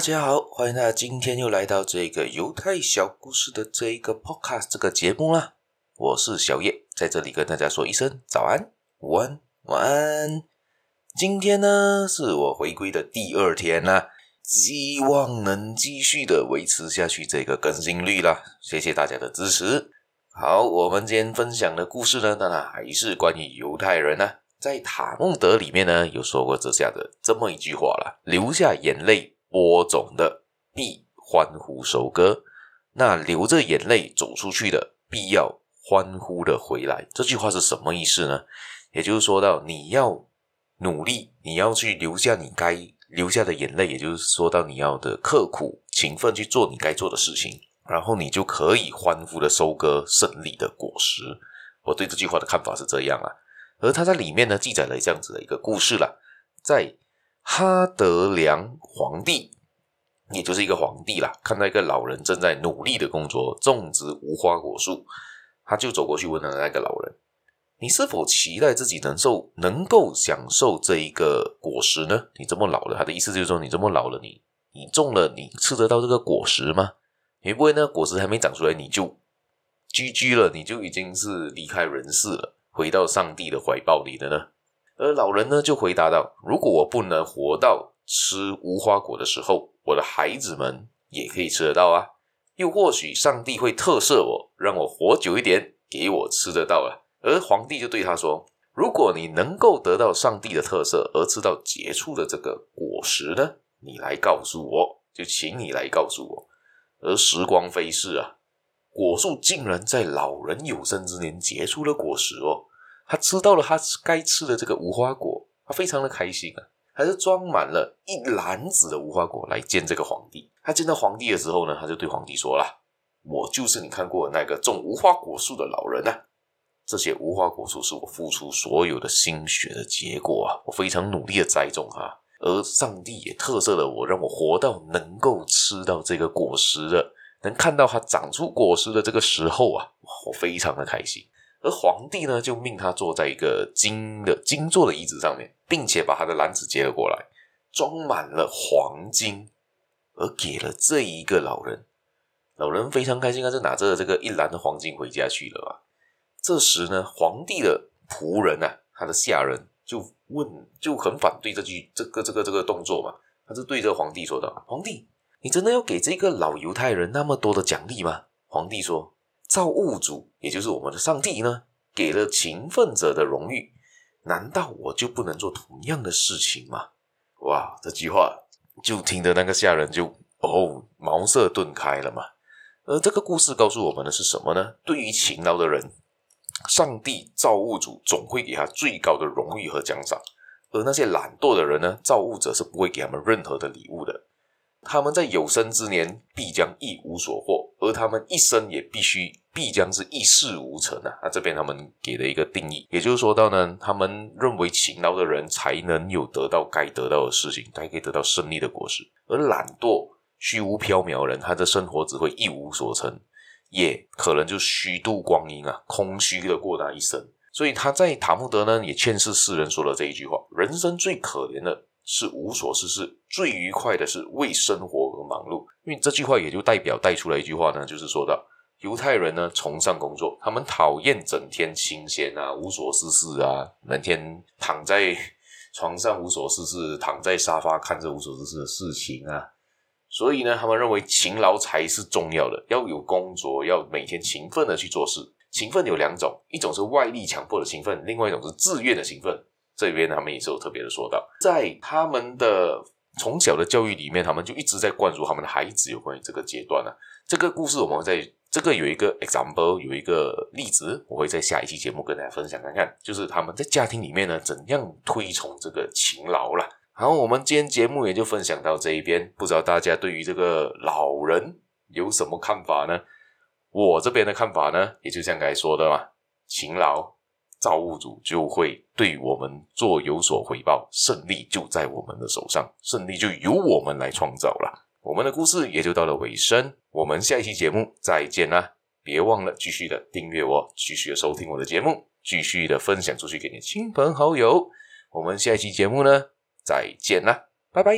大家好，欢迎大家今天又来到这个犹太小故事的这一个 podcast 这个节目啦。我是小叶，在这里跟大家说一声早安、午安、晚安。今天呢是我回归的第二天啦，希望能继续的维持下去这个更新率啦。谢谢大家的支持。好，我们今天分享的故事呢，当然还是关于犹太人呢，在塔木德里面呢有说过这下的这么一句话啦：流下眼泪。播种的必欢呼收割，那流着眼泪走出去的必要欢呼的回来。这句话是什么意思呢？也就是说到你要努力，你要去留下你该流下的眼泪，也就是说到你要的刻苦勤奋去做你该做的事情，然后你就可以欢呼的收割胜利的果实。我对这句话的看法是这样啊，而他在里面呢记载了这样子的一个故事了，在。哈德良皇帝，也就是一个皇帝啦，看到一个老人正在努力的工作，种植无花果树，他就走过去问了那个老人：“你是否期待自己能受能够享受这一个果实呢？你这么老了，他的意思就是说，你这么老了，你你种了，你吃得到这个果实吗？会不会呢？果实还没长出来，你就 GG 了，你就已经是离开人世了，回到上帝的怀抱里了呢？”而老人呢，就回答道：“如果我不能活到吃无花果的时候，我的孩子们也可以吃得到啊。又或许上帝会特赦我，让我活久一点，给我吃得到啊。”而皇帝就对他说：“如果你能够得到上帝的特赦，而吃到结出的这个果实呢，你来告诉我，就请你来告诉我。”而时光飞逝啊，果树竟然在老人有生之年结出了果实哦。他吃到了他该吃的这个无花果，他非常的开心啊，还是装满了一篮子的无花果来见这个皇帝。他见到皇帝的时候呢，他就对皇帝说了：“我就是你看过的那个种无花果树的老人啊，这些无花果树是我付出所有的心血的结果啊，我非常努力的栽种啊，而上帝也特赦了我，让我活到能够吃到这个果实的，能看到它长出果实的这个时候啊，我非常的开心。”而皇帝呢，就命他坐在一个金的金做的椅子上面，并且把他的篮子接了过来，装满了黄金，而给了这一个老人。老人非常开心，他就拿着这个一篮的黄金回家去了啊。这时呢，皇帝的仆人啊，他的下人就问，就很反对这句这个这个这个动作嘛。他就对着皇帝说道：“皇帝，你真的要给这个老犹太人那么多的奖励吗？”皇帝说。造物主，也就是我们的上帝呢，给了勤奋者的荣誉，难道我就不能做同样的事情吗？哇，这句话就听得那个下人就哦茅塞顿开了嘛。而这个故事告诉我们的是什么呢？对于勤劳的人，上帝造物主总会给他最高的荣誉和奖赏；而那些懒惰的人呢，造物者是不会给他们任何的礼物的。他们在有生之年必将一无所获，而他们一生也必须必将是一事无成啊！那这边他们给了一个定义，也就是说到呢，他们认为勤劳的人才能有得到该得到的事情，才可以得到胜利的果实，而懒惰、虚无缥缈的人，他的生活只会一无所成，也可能就虚度光阴啊，空虚的过他一生。所以他在塔木德呢，也劝世世人说了这一句话：人生最可怜的。是无所事事，最愉快的是为生活而忙碌。因为这句话也就代表带出来一句话呢，就是说到犹太人呢崇尚工作，他们讨厌整天清闲啊、无所事事啊，每天躺在床上无所事事，躺在沙发看着无所事事的事情啊。所以呢，他们认为勤劳才是重要的，要有工作，要每天勤奋的去做事。勤奋有两种，一种是外力强迫的勤奋，另外一种是自愿的勤奋。这边他们也是有特别的说到，在他们的从小的教育里面，他们就一直在灌输他们的孩子有关于这个阶段呢、啊。这个故事我们在这个有一个 example，有一个例子，我会在下一期节目跟大家分享看看，就是他们在家庭里面呢怎样推崇这个勤劳了。好，我们今天节目也就分享到这一边，不知道大家对于这个老人有什么看法呢？我这边的看法呢，也就像刚才说的嘛，勤劳。造物主就会对我们做有所回报，胜利就在我们的手上，胜利就由我们来创造了。我们的故事也就到了尾声，我们下一期节目再见啦！别忘了继续的订阅我，继续的收听我的节目，继续的分享出去给你亲朋好友。我们下一期节目呢，再见啦，拜拜。